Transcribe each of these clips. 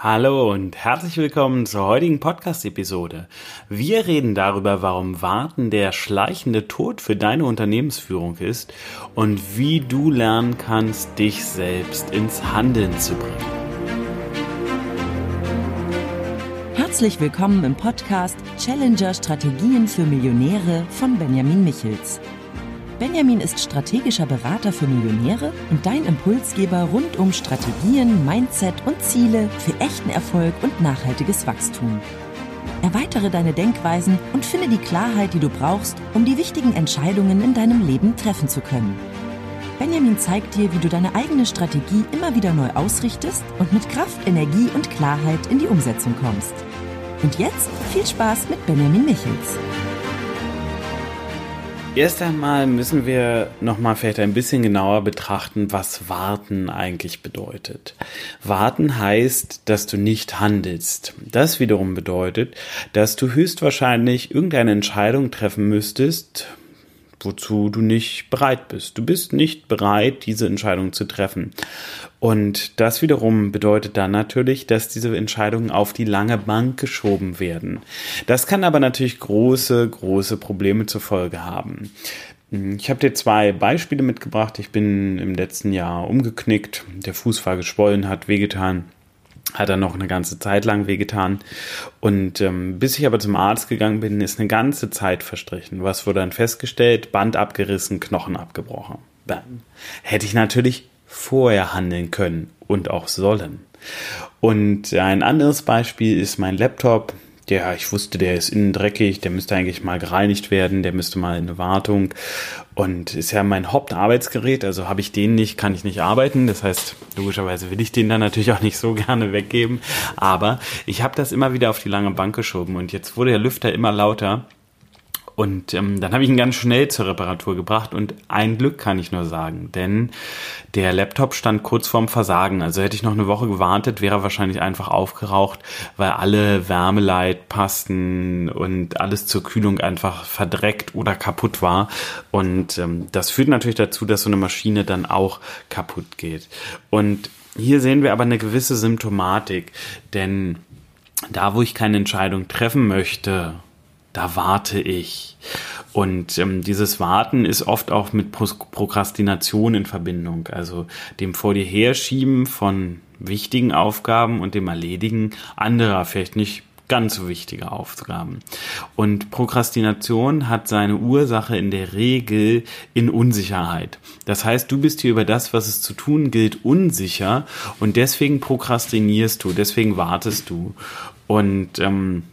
Hallo und herzlich willkommen zur heutigen Podcast-Episode. Wir reden darüber, warum Warten der schleichende Tod für deine Unternehmensführung ist und wie du lernen kannst, dich selbst ins Handeln zu bringen. Herzlich willkommen im Podcast Challenger Strategien für Millionäre von Benjamin Michels. Benjamin ist strategischer Berater für Millionäre und dein Impulsgeber rund um Strategien, Mindset und Ziele für echten Erfolg und nachhaltiges Wachstum. Erweitere deine Denkweisen und finde die Klarheit, die du brauchst, um die wichtigen Entscheidungen in deinem Leben treffen zu können. Benjamin zeigt dir, wie du deine eigene Strategie immer wieder neu ausrichtest und mit Kraft, Energie und Klarheit in die Umsetzung kommst. Und jetzt viel Spaß mit Benjamin Michels. Erst einmal müssen wir nochmal vielleicht ein bisschen genauer betrachten, was warten eigentlich bedeutet. Warten heißt, dass du nicht handelst. Das wiederum bedeutet, dass du höchstwahrscheinlich irgendeine Entscheidung treffen müsstest, wozu du nicht bereit bist. Du bist nicht bereit, diese Entscheidung zu treffen. Und das wiederum bedeutet dann natürlich, dass diese Entscheidungen auf die lange Bank geschoben werden. Das kann aber natürlich große, große Probleme zur Folge haben. Ich habe dir zwei Beispiele mitgebracht. Ich bin im letzten Jahr umgeknickt, der Fuß war geschwollen, hat wehgetan hat er noch eine ganze Zeit lang wehgetan. Und ähm, bis ich aber zum Arzt gegangen bin, ist eine ganze Zeit verstrichen. Was wurde dann festgestellt? Band abgerissen, Knochen abgebrochen. Bam. Hätte ich natürlich vorher handeln können und auch sollen. Und ein anderes Beispiel ist mein Laptop ja, ich wusste, der ist innen dreckig, der müsste eigentlich mal gereinigt werden, der müsste mal in eine Wartung. Und ist ja mein Hauptarbeitsgerät, also habe ich den nicht, kann ich nicht arbeiten. Das heißt, logischerweise will ich den dann natürlich auch nicht so gerne weggeben. Aber ich habe das immer wieder auf die lange Bank geschoben und jetzt wurde der Lüfter immer lauter. Und ähm, dann habe ich ihn ganz schnell zur Reparatur gebracht und ein Glück kann ich nur sagen, denn der Laptop stand kurz vorm Versagen. Also hätte ich noch eine Woche gewartet, wäre er wahrscheinlich einfach aufgeraucht, weil alle Wärmeleitpasten und alles zur Kühlung einfach verdreckt oder kaputt war. Und ähm, das führt natürlich dazu, dass so eine Maschine dann auch kaputt geht. Und hier sehen wir aber eine gewisse Symptomatik, denn da, wo ich keine Entscheidung treffen möchte, da warte ich. Und ähm, dieses Warten ist oft auch mit Pro Prokrastination in Verbindung, also dem vor dir herschieben von wichtigen Aufgaben und dem Erledigen anderer, vielleicht nicht ganz so wichtige Aufgaben. Und Prokrastination hat seine Ursache in der Regel in Unsicherheit. Das heißt, du bist hier über das, was es zu tun gilt, unsicher und deswegen prokrastinierst du, deswegen wartest du. Und ähm,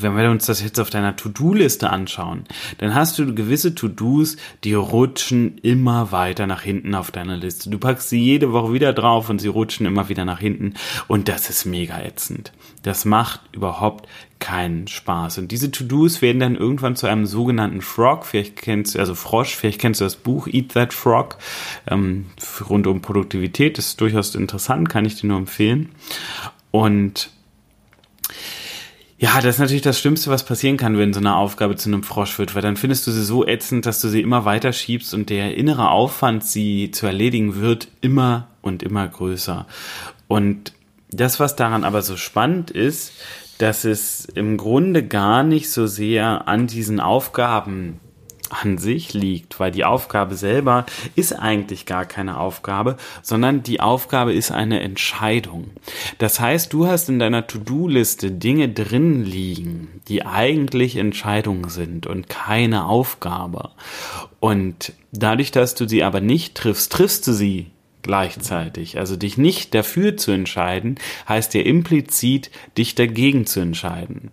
wenn wir uns das jetzt auf deiner To-Do-Liste anschauen, dann hast du gewisse To-Dos, die rutschen immer weiter nach hinten auf deiner Liste. Du packst sie jede Woche wieder drauf und sie rutschen immer wieder nach hinten und das ist mega ätzend. Das macht überhaupt keinen Spaß. Und diese To-Dos werden dann irgendwann zu einem sogenannten Frog. Vielleicht kennst du, also Frosch, vielleicht kennst du das Buch Eat That Frog ähm, rund um Produktivität. Das ist durchaus interessant, kann ich dir nur empfehlen. Und ja, das ist natürlich das Schlimmste, was passieren kann, wenn so eine Aufgabe zu einem Frosch wird, weil dann findest du sie so ätzend, dass du sie immer weiter schiebst und der innere Aufwand, sie zu erledigen, wird immer und immer größer. Und das, was daran aber so spannend ist, dass es im Grunde gar nicht so sehr an diesen Aufgaben an sich liegt, weil die Aufgabe selber ist eigentlich gar keine Aufgabe, sondern die Aufgabe ist eine Entscheidung. Das heißt, du hast in deiner To-Do-Liste Dinge drin liegen, die eigentlich Entscheidungen sind und keine Aufgabe. Und dadurch, dass du sie aber nicht triffst, triffst du sie gleichzeitig. Also dich nicht dafür zu entscheiden, heißt ja implizit, dich dagegen zu entscheiden.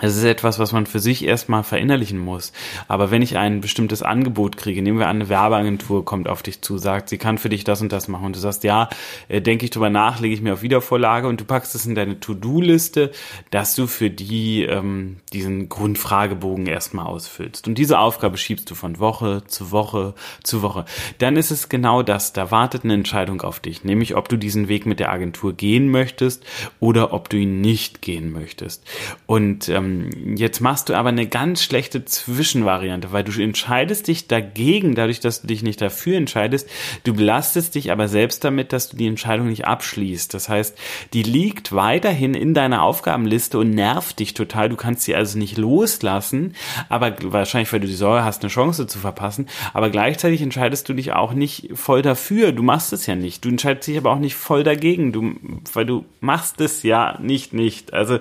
Es ist etwas, was man für sich erstmal verinnerlichen muss. Aber wenn ich ein bestimmtes Angebot kriege, nehmen wir an, eine Werbeagentur kommt auf dich zu, sagt, sie kann für dich das und das machen und du sagst, ja, äh, denke ich drüber nach, lege ich mir auf Wiedervorlage und du packst es in deine To-Do-Liste, dass du für die ähm, diesen Grundfragebogen erstmal ausfüllst. Und diese Aufgabe schiebst du von Woche zu Woche zu Woche. Dann ist es genau das, da wartet eine Entscheidung auf dich, nämlich ob du diesen Weg mit der Agentur gehen möchtest oder ob du ihn nicht gehen möchtest. Und ähm, ähm, jetzt machst du aber eine ganz schlechte Zwischenvariante, weil du entscheidest dich dagegen, dadurch, dass du dich nicht dafür entscheidest. Du belastest dich aber selbst damit, dass du die Entscheidung nicht abschließt. Das heißt, die liegt weiterhin in deiner Aufgabenliste und nervt dich total. Du kannst sie also nicht loslassen, aber wahrscheinlich, weil du die Sorge hast, eine Chance zu verpassen. Aber gleichzeitig entscheidest du dich auch nicht voll dafür. Du machst es ja nicht. Du entscheidest dich aber auch nicht voll dagegen. Du, weil du machst es ja nicht nicht. Also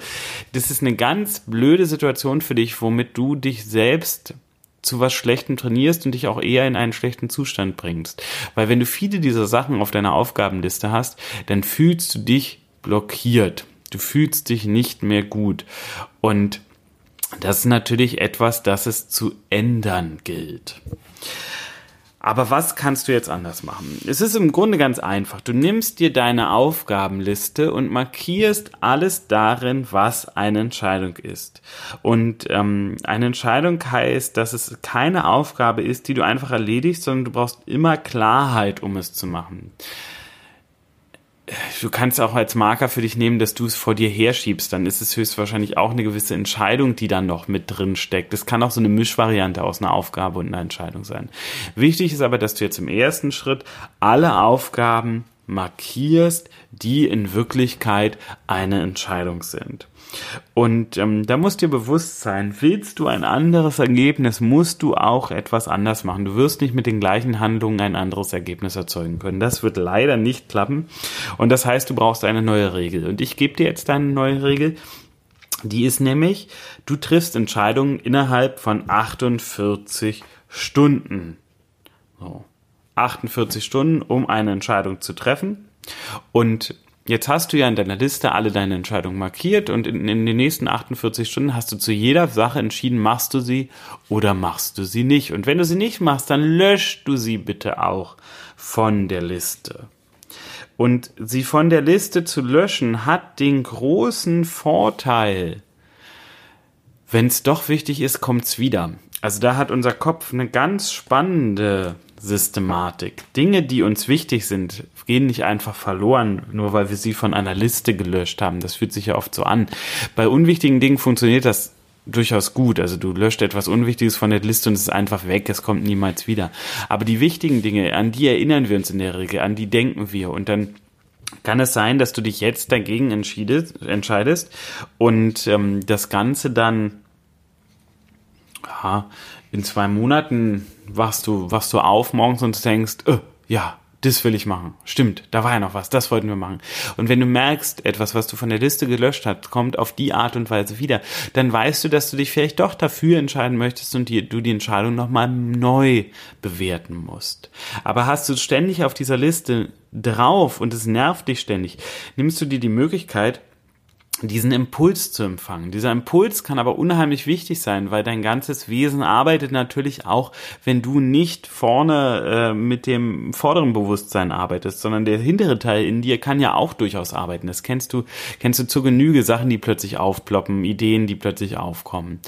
das ist eine ganz blöde Situation für dich, womit du dich selbst zu was Schlechtem trainierst und dich auch eher in einen schlechten Zustand bringst. Weil wenn du viele dieser Sachen auf deiner Aufgabenliste hast, dann fühlst du dich blockiert. Du fühlst dich nicht mehr gut. Und das ist natürlich etwas, das es zu ändern gilt. Aber was kannst du jetzt anders machen? Es ist im Grunde ganz einfach. Du nimmst dir deine Aufgabenliste und markierst alles darin, was eine Entscheidung ist. Und ähm, eine Entscheidung heißt, dass es keine Aufgabe ist, die du einfach erledigst, sondern du brauchst immer Klarheit, um es zu machen du kannst auch als Marker für dich nehmen, dass du es vor dir herschiebst. Dann ist es höchstwahrscheinlich auch eine gewisse Entscheidung, die dann noch mit drin steckt. Das kann auch so eine Mischvariante aus einer Aufgabe und einer Entscheidung sein. Wichtig ist aber, dass du jetzt im ersten Schritt alle Aufgaben markierst, die in Wirklichkeit eine Entscheidung sind. Und ähm, da muss dir bewusst sein, willst du ein anderes Ergebnis, musst du auch etwas anders machen. Du wirst nicht mit den gleichen Handlungen ein anderes Ergebnis erzeugen können. Das wird leider nicht klappen. Und das heißt, du brauchst eine neue Regel. Und ich gebe dir jetzt eine neue Regel. Die ist nämlich, du triffst Entscheidungen innerhalb von 48 Stunden. So. 48 Stunden, um eine Entscheidung zu treffen. Und Jetzt hast du ja in deiner Liste alle deine Entscheidungen markiert und in, in, den nächsten 48 Stunden hast du zu jeder Sache entschieden, machst du sie oder machst du sie nicht. Und wenn du sie nicht machst, dann löschst du sie bitte auch von der Liste. Und sie von der Liste zu löschen hat den großen Vorteil, wenn es doch wichtig ist, kommt's wieder. Also da hat unser Kopf eine ganz spannende Systematik. Dinge, die uns wichtig sind, gehen nicht einfach verloren, nur weil wir sie von einer Liste gelöscht haben. Das fühlt sich ja oft so an. Bei unwichtigen Dingen funktioniert das durchaus gut. Also du löscht etwas Unwichtiges von der Liste und es ist einfach weg, es kommt niemals wieder. Aber die wichtigen Dinge, an die erinnern wir uns in der Regel, an die denken wir und dann kann es sein, dass du dich jetzt dagegen entscheidest und ähm, das Ganze dann ja, in zwei Monaten wachst du, wachst du auf morgens und denkst, äh, ja, das will ich machen. Stimmt, da war ja noch was, das wollten wir machen. Und wenn du merkst, etwas, was du von der Liste gelöscht hast, kommt auf die Art und Weise wieder, dann weißt du, dass du dich vielleicht doch dafür entscheiden möchtest und die, du die Entscheidung nochmal neu bewerten musst. Aber hast du ständig auf dieser Liste drauf und es nervt dich ständig, nimmst du dir die Möglichkeit, diesen Impuls zu empfangen. Dieser Impuls kann aber unheimlich wichtig sein, weil dein ganzes Wesen arbeitet natürlich auch, wenn du nicht vorne äh, mit dem vorderen Bewusstsein arbeitest, sondern der hintere Teil in dir kann ja auch durchaus arbeiten. Das kennst du, kennst du zur Genüge Sachen, die plötzlich aufploppen, Ideen, die plötzlich aufkommen.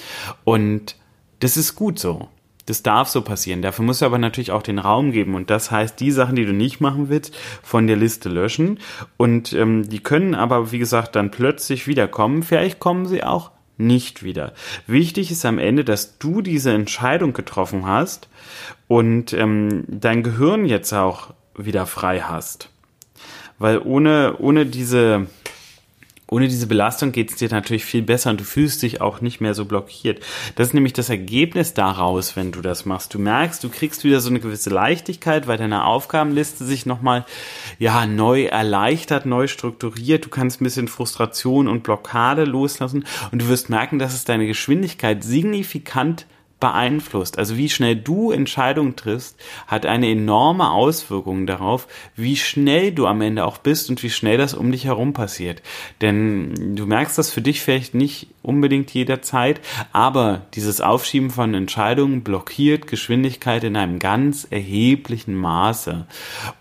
Und das ist gut so. Das darf so passieren. Dafür musst du aber natürlich auch den Raum geben. Und das heißt, die Sachen, die du nicht machen willst, von der Liste löschen. Und ähm, die können aber, wie gesagt, dann plötzlich wiederkommen. Vielleicht kommen sie auch nicht wieder. Wichtig ist am Ende, dass du diese Entscheidung getroffen hast und ähm, dein Gehirn jetzt auch wieder frei hast. Weil ohne, ohne diese ohne diese Belastung geht es dir natürlich viel besser und du fühlst dich auch nicht mehr so blockiert. Das ist nämlich das Ergebnis daraus, wenn du das machst. Du merkst, du kriegst wieder so eine gewisse Leichtigkeit, weil deine Aufgabenliste sich nochmal, ja, neu erleichtert, neu strukturiert. Du kannst ein bisschen Frustration und Blockade loslassen und du wirst merken, dass es deine Geschwindigkeit signifikant beeinflusst. Also wie schnell du Entscheidungen triffst, hat eine enorme Auswirkung darauf, wie schnell du am Ende auch bist und wie schnell das um dich herum passiert. Denn du merkst das für dich vielleicht nicht unbedingt jederzeit, aber dieses Aufschieben von Entscheidungen blockiert Geschwindigkeit in einem ganz erheblichen Maße.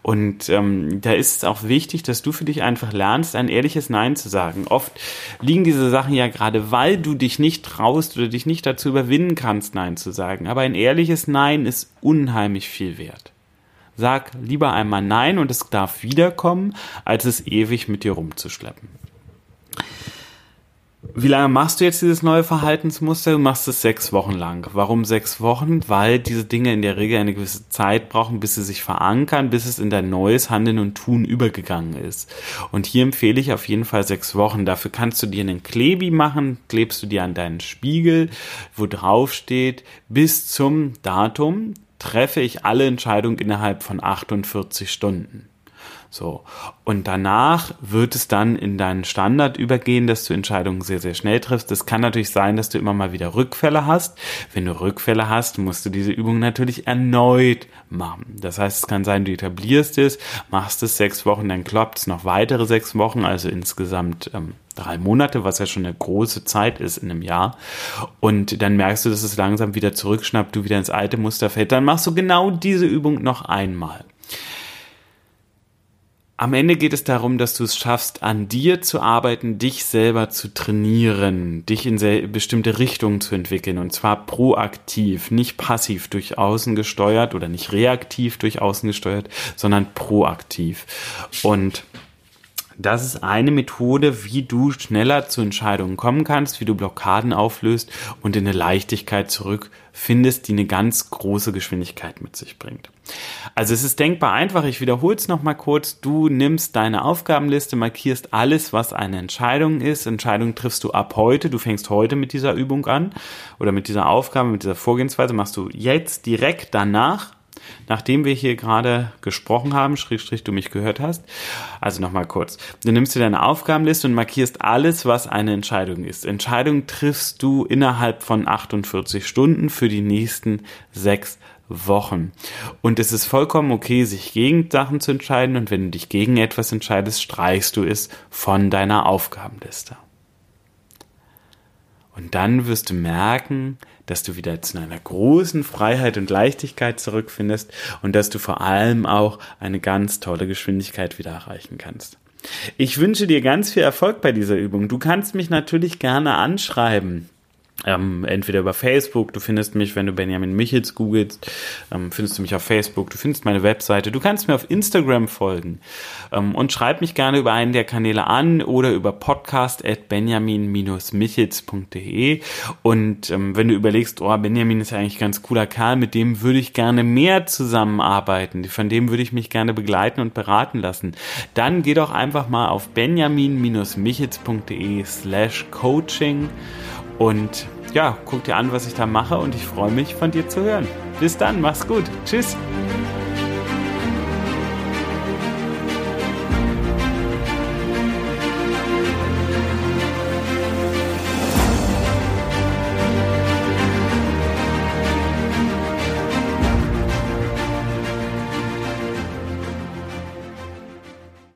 Und ähm, da ist es auch wichtig, dass du für dich einfach lernst, ein ehrliches Nein zu sagen. Oft liegen diese Sachen ja gerade, weil du dich nicht traust oder dich nicht dazu überwinden kannst, Nein Nein zu sagen. Aber ein ehrliches Nein ist unheimlich viel wert. Sag lieber einmal Nein und es darf wiederkommen, als es ewig mit dir rumzuschleppen. Wie lange machst du jetzt dieses neue Verhaltensmuster? Du machst es sechs Wochen lang. Warum sechs Wochen? Weil diese Dinge in der Regel eine gewisse Zeit brauchen, bis sie sich verankern, bis es in dein neues Handeln und Tun übergegangen ist. Und hier empfehle ich auf jeden Fall sechs Wochen. Dafür kannst du dir einen Klebi machen, klebst du dir an deinen Spiegel, wo drauf steht, bis zum Datum treffe ich alle Entscheidungen innerhalb von 48 Stunden. So. Und danach wird es dann in deinen Standard übergehen, dass du Entscheidungen sehr, sehr schnell triffst. Das kann natürlich sein, dass du immer mal wieder Rückfälle hast. Wenn du Rückfälle hast, musst du diese Übung natürlich erneut machen. Das heißt, es kann sein, du etablierst es, machst es sechs Wochen, dann klappt es noch weitere sechs Wochen, also insgesamt ähm, drei Monate, was ja schon eine große Zeit ist in einem Jahr. Und dann merkst du, dass es langsam wieder zurückschnappt, du wieder ins alte Muster fällt. Dann machst du genau diese Übung noch einmal. Am Ende geht es darum, dass du es schaffst, an dir zu arbeiten, dich selber zu trainieren, dich in bestimmte Richtungen zu entwickeln und zwar proaktiv, nicht passiv durch außen gesteuert oder nicht reaktiv durch außen gesteuert, sondern proaktiv. Und das ist eine Methode, wie du schneller zu Entscheidungen kommen kannst, wie du Blockaden auflöst und in eine Leichtigkeit zurückfindest, die eine ganz große Geschwindigkeit mit sich bringt. Also es ist denkbar einfach, ich wiederhole es nochmal kurz, du nimmst deine Aufgabenliste, markierst alles, was eine Entscheidung ist, Entscheidung triffst du ab heute, du fängst heute mit dieser Übung an oder mit dieser Aufgabe, mit dieser Vorgehensweise, machst du jetzt direkt danach Nachdem wir hier gerade gesprochen haben, Schrägstrich du mich gehört hast, also nochmal kurz. Du nimmst dir deine Aufgabenliste und markierst alles, was eine Entscheidung ist. Entscheidung triffst du innerhalb von 48 Stunden für die nächsten sechs Wochen. Und es ist vollkommen okay, sich gegen Sachen zu entscheiden und wenn du dich gegen etwas entscheidest, streichst du es von deiner Aufgabenliste. Und dann wirst du merken, dass du wieder zu einer großen Freiheit und Leichtigkeit zurückfindest und dass du vor allem auch eine ganz tolle Geschwindigkeit wieder erreichen kannst. Ich wünsche dir ganz viel Erfolg bei dieser Übung. Du kannst mich natürlich gerne anschreiben. Ähm, entweder über Facebook, du findest mich, wenn du Benjamin Michels googelst, ähm, findest du mich auf Facebook, du findest meine Webseite, du kannst mir auf Instagram folgen. Ähm, und schreib mich gerne über einen der Kanäle an oder über podcast at benjamin-michels.de und ähm, wenn du überlegst, oh, Benjamin ist ja eigentlich ganz cooler Kerl, mit dem würde ich gerne mehr zusammenarbeiten, von dem würde ich mich gerne begleiten und beraten lassen, dann geh doch einfach mal auf benjamin-michels.de slash coaching und ja, guck dir an, was ich da mache und ich freue mich, von dir zu hören. Bis dann, mach's gut. Tschüss.